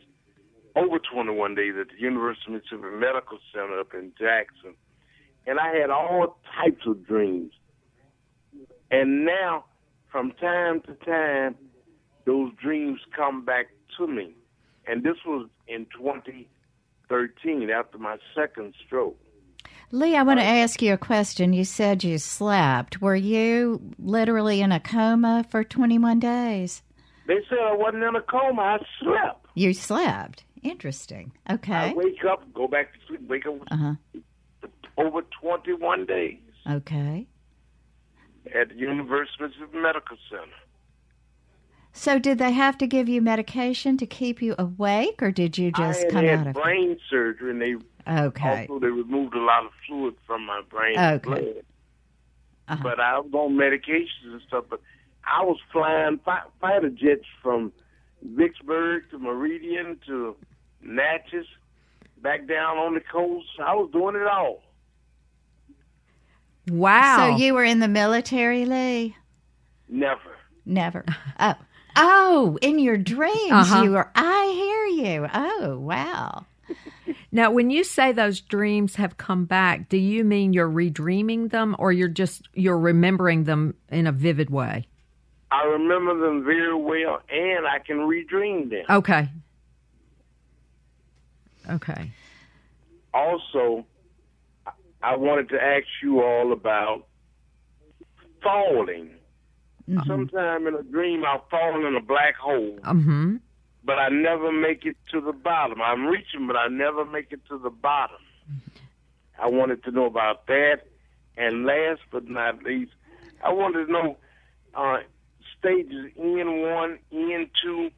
[SPEAKER 10] over 21 days at the University of Mississippi Medical Center up in Jackson. And I had all types of dreams. And now, from time to time, those dreams come back to me and this was in 2013 after my second stroke.
[SPEAKER 1] Lee, I want to ask you a question. You said you slept. Were you literally in a coma for 21 days?
[SPEAKER 10] They said I wasn't in a coma. I slept.
[SPEAKER 1] You slept. Interesting. Okay. I
[SPEAKER 10] wake up, go back to sleep, wake up uh-huh. over 21 days.
[SPEAKER 1] Okay.
[SPEAKER 10] At the University Medical Center.
[SPEAKER 1] So, did they have to give you medication to keep you awake, or did you just
[SPEAKER 10] I
[SPEAKER 1] come
[SPEAKER 10] had
[SPEAKER 1] out of
[SPEAKER 10] brain surgery, and they
[SPEAKER 1] okay.
[SPEAKER 10] Also, they removed a lot of fluid from my brain. Okay. Uh-huh. But I was on medications and stuff. But I was flying fi- fighter jets from Vicksburg to Meridian to Natchez, back down on the coast. I was doing it all.
[SPEAKER 3] Wow.
[SPEAKER 1] So you were in the military, Lee?
[SPEAKER 10] Never.
[SPEAKER 1] Never. Oh. Oh, in your dreams, uh-huh. you are. I hear you. Oh, wow.
[SPEAKER 3] Now, when you say those dreams have come back, do you mean you're redreaming them, or you're just you're remembering them in a vivid way?
[SPEAKER 10] I remember them very well, and I can redream them.
[SPEAKER 3] Okay. Okay.
[SPEAKER 10] Also, I wanted to ask you all about falling. Mm-hmm. Sometime in a dream, I'll fall in a black hole.
[SPEAKER 3] Mm-hmm.
[SPEAKER 10] But I never make it to the bottom. I'm reaching, but I never make it to the bottom. I wanted to know about that. And last but not least, I wanted to know uh, stages N1, N2,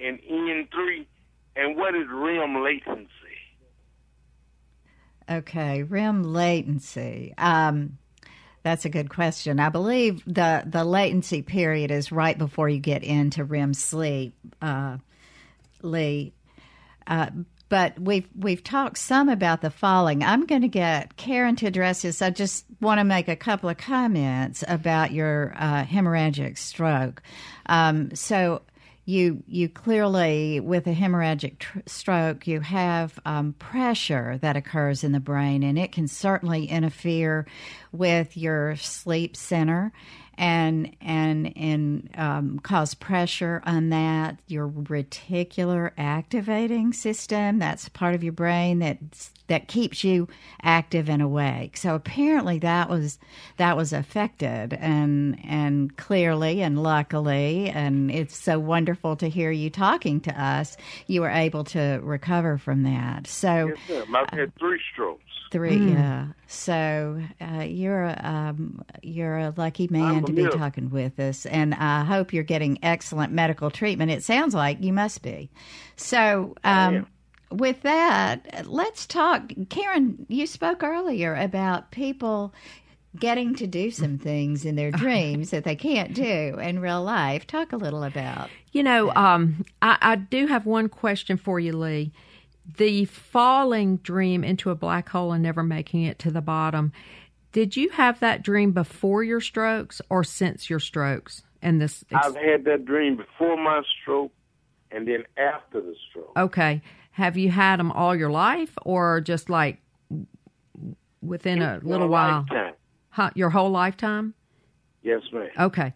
[SPEAKER 10] and N3, and what is REM latency?
[SPEAKER 1] Okay, REM latency. Um, that's a good question. I believe the the latency period is right before you get into REM sleep, uh, Lee. Uh, but we've we've talked some about the falling. I'm going to get Karen to address this. I just want to make a couple of comments about your uh, hemorrhagic stroke. Um, so you you clearly with a hemorrhagic tr- stroke you have um, pressure that occurs in the brain, and it can certainly interfere with your sleep center and and and um, cause pressure on that your reticular activating system that's part of your brain that that keeps you active and awake. So apparently that was that was affected and and clearly and luckily and it's so wonderful to hear you talking to us you were able to recover from that. So
[SPEAKER 10] yes, ma'am. I've had three strokes
[SPEAKER 1] Three, mm. yeah. So uh, you're a, um, you're a lucky man to be talking with us, and I hope you're getting excellent medical treatment. It sounds like you must be. So, um, with that, let's talk. Karen, you spoke earlier about people getting to do some things in their dreams that they can't do in real life. Talk a little about.
[SPEAKER 3] You know, um, I, I do have one question for you, Lee the falling dream into a black hole and never making it to the bottom. Did you have that dream before your strokes or since your strokes? And this,
[SPEAKER 10] ex- I've had that dream before my stroke, and then after the stroke.
[SPEAKER 3] Okay, have you had them all your life, or just like within a little while?
[SPEAKER 10] Lifetime.
[SPEAKER 3] Huh, your whole lifetime?
[SPEAKER 10] Yes, ma'am.
[SPEAKER 3] Okay.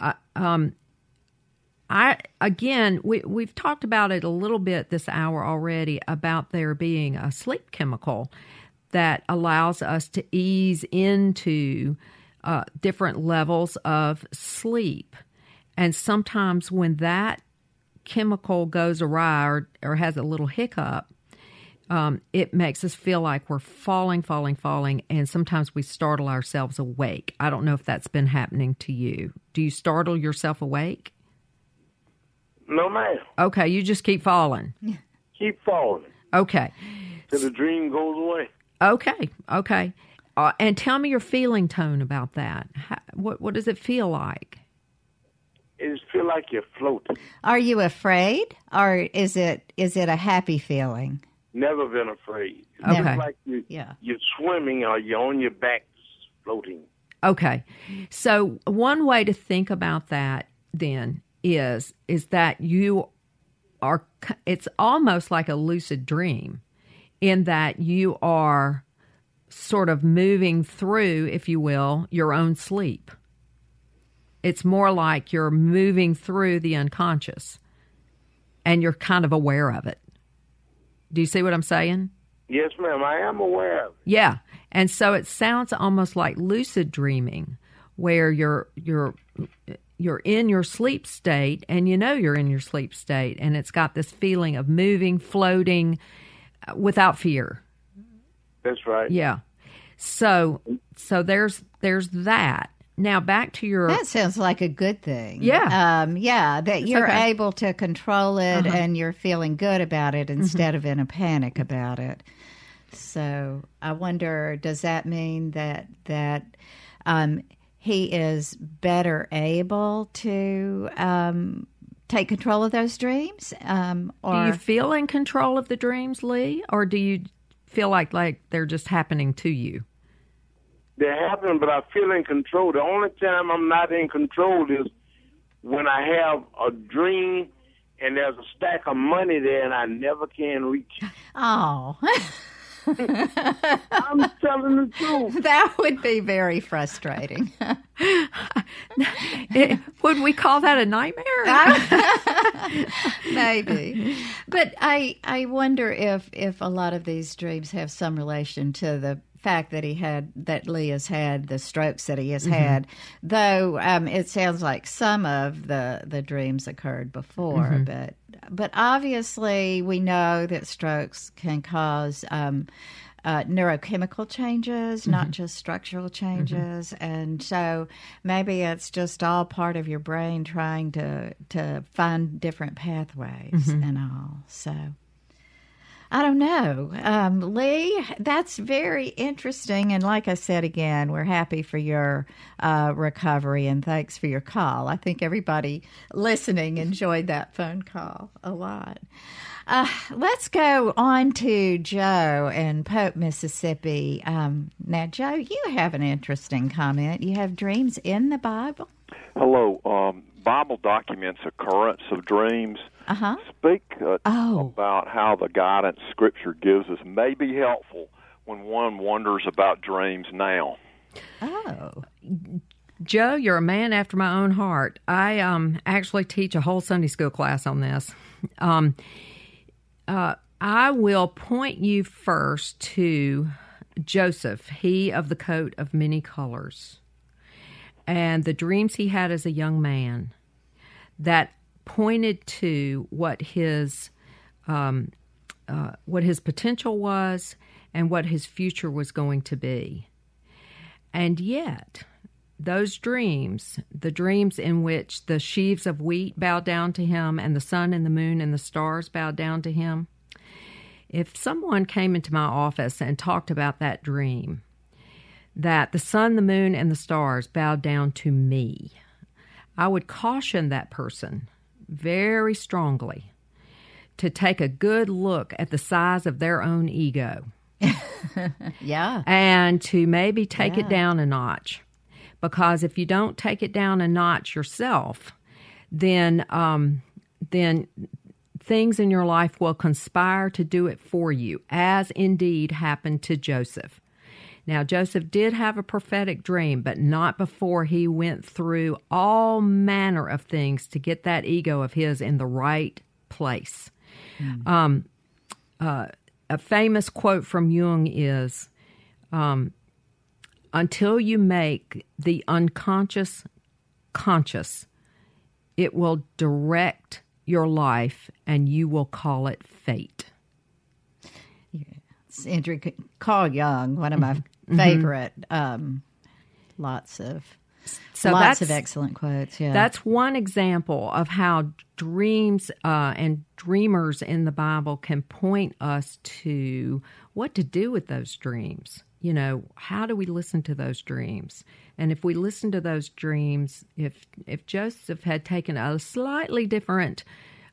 [SPEAKER 3] Uh, um, I again, we we've talked about it a little bit this hour already about there being a sleep chemical that allows us to ease into uh, different levels of sleep, and sometimes when that chemical goes awry or, or has a little hiccup, um, it makes us feel like we're falling, falling, falling, and sometimes we startle ourselves awake. I don't know if that's been happening to you. Do you startle yourself awake?
[SPEAKER 10] No, ma'am.
[SPEAKER 3] Okay, you just keep falling.
[SPEAKER 10] Keep falling.
[SPEAKER 3] Okay.
[SPEAKER 10] Till the dream goes away.
[SPEAKER 3] Okay, okay. Uh, and tell me your feeling tone about that. How, what what does it feel like?
[SPEAKER 10] It just feel like you're floating.
[SPEAKER 1] Are you afraid, or is it is it a happy feeling?
[SPEAKER 10] Never been afraid. It
[SPEAKER 3] okay.
[SPEAKER 10] feels like you, yeah. you're swimming or you're on your back floating.
[SPEAKER 3] Okay. So one way to think about that then is is that you are it's almost like a lucid dream in that you are sort of moving through if you will your own sleep. It's more like you're moving through the unconscious and you're kind of aware of it. Do you see what i'm saying?
[SPEAKER 10] Yes ma'am i am aware of it.
[SPEAKER 3] Yeah and so it sounds almost like lucid dreaming where you're you're you're in your sleep state and you know you're in your sleep state and it's got this feeling of moving floating uh, without fear.
[SPEAKER 10] That's right.
[SPEAKER 3] Yeah. So so there's there's that. Now back to your
[SPEAKER 1] that sounds like a good thing.
[SPEAKER 3] Yeah.
[SPEAKER 1] Um, yeah that it's you're okay. able to control it uh-huh. and you're feeling good about it instead mm-hmm. of in a panic about it. So i wonder does that mean that that um, he is better able to um, take control of those dreams. Um,
[SPEAKER 3] or do you feel in control of the dreams, Lee, or do you feel like like they're just happening to you?
[SPEAKER 10] They're happening, but I feel in control. The only time I'm not in control is when I have a dream and there's a stack of money there and I never can reach.
[SPEAKER 1] Oh.
[SPEAKER 10] I'm telling the truth.
[SPEAKER 1] That would be very frustrating.
[SPEAKER 3] it, eh, would we call that a nightmare?
[SPEAKER 1] Maybe. But I I wonder if if a lot of these dreams have some relation to the fact that he had that Lee has had the strokes that he has mm-hmm. had, though um, it sounds like some of the the dreams occurred before, mm-hmm. but but obviously we know that strokes can cause. Um, uh, neurochemical changes, mm-hmm. not just structural changes, mm-hmm. and so maybe it's just all part of your brain trying to to find different pathways mm-hmm. and all. So I don't know. Um, Lee, that's very interesting. And like I said again, we're happy for your uh, recovery and thanks for your call. I think everybody listening enjoyed that phone call a lot. Uh, let's go on to Joe in Pope, Mississippi. Um, now, Joe, you have an interesting comment. You have dreams in the Bible?
[SPEAKER 11] Hello. Um, Bible documents occurrence of dreams.
[SPEAKER 1] Uh-huh.
[SPEAKER 11] Speak uh,
[SPEAKER 1] Oh.
[SPEAKER 11] about how the guidance Scripture gives us may be helpful when one wonders about dreams now.
[SPEAKER 1] Oh.
[SPEAKER 3] Joe, you're a man after my own heart. I um, actually teach a whole Sunday school class on this. Um, uh, I will point you first to Joseph, he of the coat of many colors, and the dreams he had as a young man that pointed to what his um, uh, what his potential was and what his future was going to be. And yet, those dreams, the dreams in which the sheaves of wheat bowed down to him and the sun and the moon and the stars bowed down to him, if someone came into my office and talked about that dream, that the sun, the moon, and the stars bowed down to me, I would caution that person very strongly to take a good look at the size of their own ego
[SPEAKER 1] Yeah.
[SPEAKER 3] and to maybe take
[SPEAKER 1] Yeah.
[SPEAKER 3] it down a notch. Because if you don't take it down a notch yourself, then um, then things in your life will conspire to do it for you, as indeed happened to Joseph. Now, Joseph did have a prophetic dream, but not before he went through all manner of things to get that ego of his in the right place. Um, uh, a famous quote from Jung is um, Until you make the unconscious conscious, it will direct your life and you will call it fate.
[SPEAKER 1] It's Andrew Carl Jung, one of my
[SPEAKER 3] Mhm.
[SPEAKER 1] Favorite. Um, lots of
[SPEAKER 3] So
[SPEAKER 1] lots of excellent quotes. Yeah,
[SPEAKER 3] That's one example of how dreams uh, and dreamers in the Bible can point us to what to do with those dreams. You know, how do we listen to those dreams? And if we listen to those dreams, if if Joseph had taken a slightly different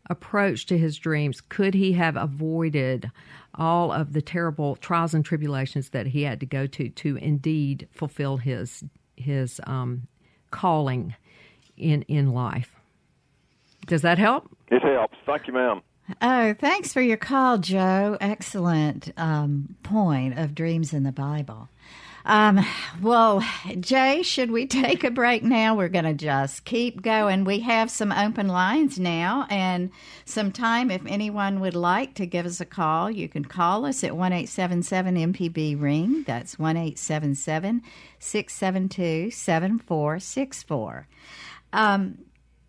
[SPEAKER 3] approach to his dreams, could he have avoided all of the terrible trials and tribulations that he had to go to to indeed fulfill his his um, calling in in life? Does that help?
[SPEAKER 11] It helps. Thank you, ma'am.
[SPEAKER 1] Oh, thanks for your call, Joe. Excellent um, point of dreams in the Bible. Um, well, Jay, should we take a break now? We're going to just keep going. We have some open lines now and some time. If anyone would like to give us a call, you can call us at 1 877 MPB Ring. That's 1 877 672 7464. Um,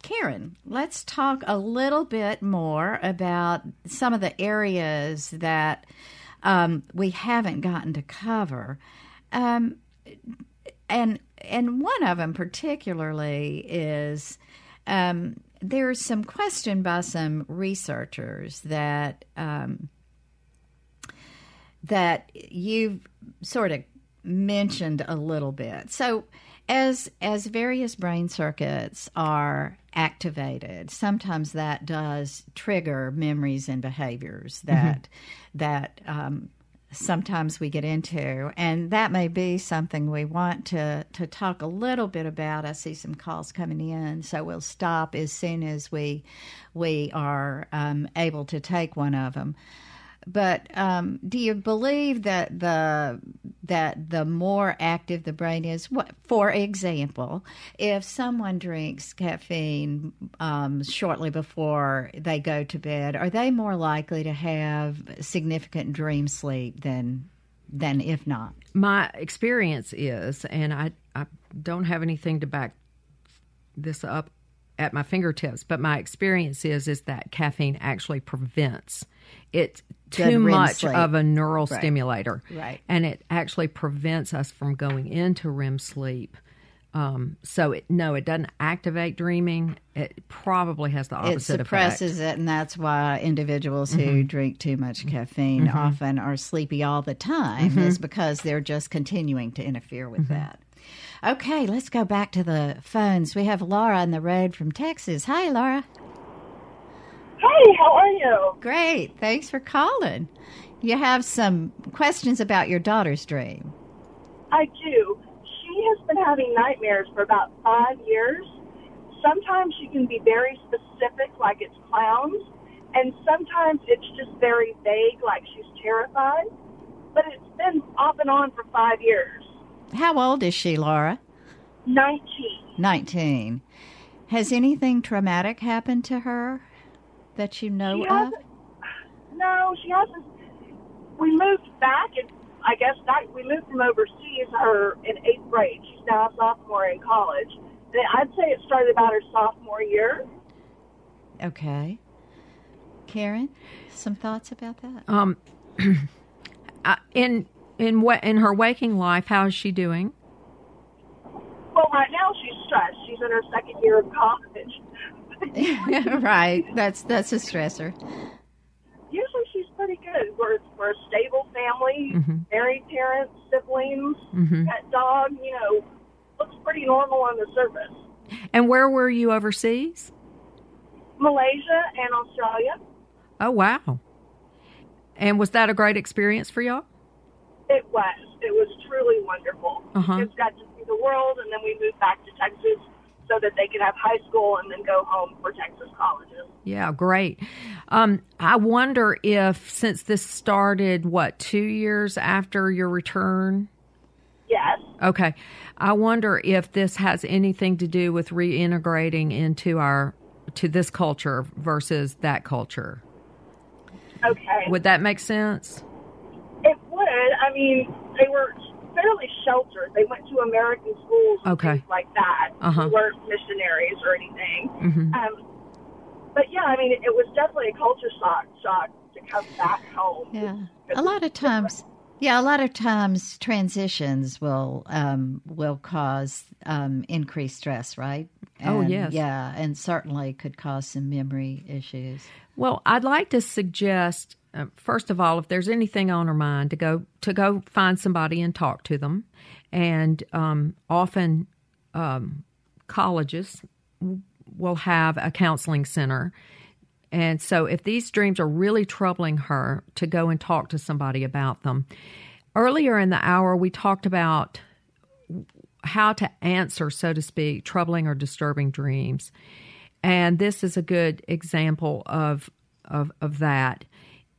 [SPEAKER 1] Karen, let's talk a little bit more about some of the areas that um, we haven't gotten to cover. Um, and and one of them particularly is um, there's some question by some researchers that um, that you've sort of mentioned a little bit. So as as various brain circuits are activated, sometimes that does trigger memories and behaviors that that um, sometimes we get into, and that may be something we want to to talk a little bit about. I see some calls coming in, so we'll stop as soon as we we are um, able to take one of them. But um, do you believe that the that the more active the brain is? What, for example, if someone drinks caffeine um, shortly before they go to bed, are they more likely to have significant dream sleep than than if not?
[SPEAKER 3] My experience is, and I, I don't have anything to back this up at my fingertips, but my experience is is that caffeine actually prevents
[SPEAKER 1] Good
[SPEAKER 3] too much
[SPEAKER 1] sleep.
[SPEAKER 3] of a neural
[SPEAKER 1] Right.
[SPEAKER 3] stimulator,
[SPEAKER 1] Right.
[SPEAKER 3] And it actually prevents us from going into REM sleep. Um, so it, no, it doesn't activate dreaming. It probably has the opposite. Effect.
[SPEAKER 1] It suppresses it, and that's why individuals who
[SPEAKER 3] Mhm.
[SPEAKER 1] drink too much caffeine
[SPEAKER 3] Mhm.
[SPEAKER 1] often are sleepy all the time.
[SPEAKER 3] Mhm.
[SPEAKER 1] Is because they're just continuing to interfere with
[SPEAKER 3] Mm-hmm.
[SPEAKER 1] that. Okay, let's go back to the phones. We have Laura on the road from Texas. Hi, Laura.
[SPEAKER 12] Hey, how are you?
[SPEAKER 1] Great. Thanks for calling. You have some questions about your daughter's dream.
[SPEAKER 12] I do. She has been having nightmares for about five years, sometimes she can be very specific, like it's clowns, and sometimes it's just very vague, like she's terrified. But it's been off and on for five years.
[SPEAKER 1] How old is she, Laura?
[SPEAKER 12] 19.
[SPEAKER 1] 19. Has anything traumatic happened to her that you know
[SPEAKER 12] She
[SPEAKER 1] of?
[SPEAKER 12] no, she hasn't. We moved back, and I guess back, we moved from overseas her in eighth grade. She's now a sophomore in college. And I'd say it started about her sophomore year.
[SPEAKER 1] Okay. Karen, some thoughts about that?
[SPEAKER 3] Um, uh, in in what in her waking life, how is she doing?
[SPEAKER 12] Well, right now she's stressed. She's in her second year of college.
[SPEAKER 1] right. That's that's a stressor.
[SPEAKER 12] Usually she's pretty good. We're, we're a stable family,
[SPEAKER 3] Mhm.
[SPEAKER 12] married parents, siblings,
[SPEAKER 3] Mhm.
[SPEAKER 12] pet dog, you know, looks pretty normal on the surface.
[SPEAKER 3] And where were you overseas?
[SPEAKER 12] Malaysia and Australia.
[SPEAKER 3] Oh wow! And was that a great experience for y'all?
[SPEAKER 12] It was. It was truly wonderful.
[SPEAKER 3] Uh-huh.
[SPEAKER 12] Kids got to see the world, and then we moved back to Texas so that they could have high school and then go home for Texas colleges.
[SPEAKER 3] Yeah, great. Um, I wonder if since this started, what two years after your return?
[SPEAKER 12] Yes.
[SPEAKER 3] Okay, I wonder if this has anything to do with reintegrating into our to this culture versus that culture.
[SPEAKER 12] Okay.
[SPEAKER 3] Would that make sense?
[SPEAKER 12] It would. I mean, they were fairly sheltered. They went to American schools and
[SPEAKER 3] Okay.
[SPEAKER 12] things like that.
[SPEAKER 3] Uh-huh.
[SPEAKER 12] They weren't missionaries or anything.
[SPEAKER 3] Mhm.
[SPEAKER 12] Um, but yeah, I mean, it was definitely a culture shock, shock to come back home.
[SPEAKER 1] Yeah. A lot of times, yeah, a lot of times transitions will um, will cause um, increased stress, right?
[SPEAKER 3] Oh, yes.
[SPEAKER 1] Yeah, and certainly could cause some memory issues.
[SPEAKER 3] Well, I'd like to suggest, uh, first of all, if there's anything on her mind, to go to go find somebody and talk to them. And um, often, um, colleges will have a counseling center. And so, if these dreams are really troubling her, to go and talk to somebody about them. Earlier in the hour, we talked about how to answer, so to speak, troubling or disturbing dreams. And this is a good example of, of, of that.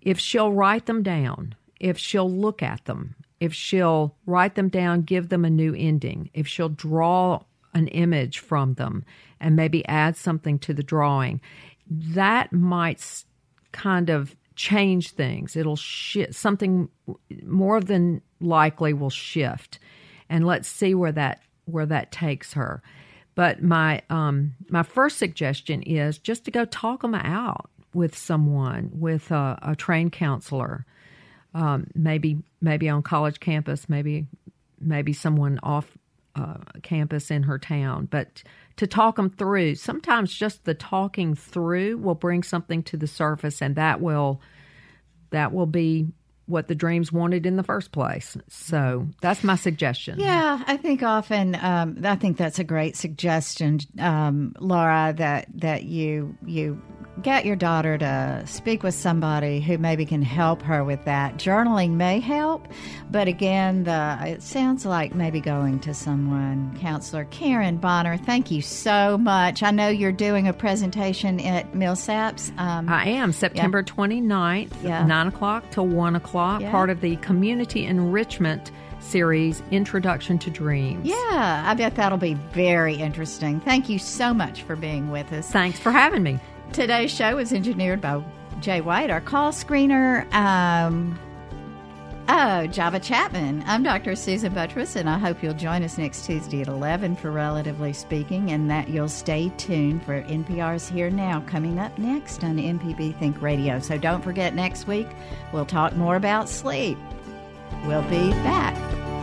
[SPEAKER 3] If she'll write them down, if she'll look at them, if she'll write them down, give them a new ending, if she'll draw an image from them and maybe add something to the drawing, that might kind of change things. It'll shift something more than likely will shift, and let's see where that where that takes her. But my um, my first suggestion is just to go talk them out with someone, with a, a trained counselor, um, maybe maybe on college campus, maybe maybe someone off uh, campus in her town, but to talk them through. Sometimes just the talking through will bring something to the surface, and that will that will be what the dreams wanted in the first place. So that's my suggestion.
[SPEAKER 1] Yeah, I think often um, I think that's a great suggestion, um, Laura. That that you you get your daughter to speak with somebody who maybe can help her with that. Journaling may help, but again, the it sounds like maybe going to someone, counselor Karen Bonner. Thank you so much. I know you're doing a presentation at Millsaps. Um,
[SPEAKER 3] I am September 29th,
[SPEAKER 1] Yeah.
[SPEAKER 3] 9 o'clock to 1 o'clock,
[SPEAKER 1] Yeah.
[SPEAKER 3] part of the Community Enrichment Series Introduction to Dreams.
[SPEAKER 1] yeah, I bet that'll be very interesting. Thank you so much for being with us.
[SPEAKER 3] Thanks for having me.
[SPEAKER 1] Today's show was engineered by Jay White, our call screener. Um, oh, Java Chapman. I'm Dr. Susan Buttross, and I hope you'll join us next Tuesday at 11 for Relatively Speaking, and that you'll stay tuned for NPR's Here Now coming up next on MPB Think Radio. So don't forget, next week we'll talk more about sleep. We'll be back.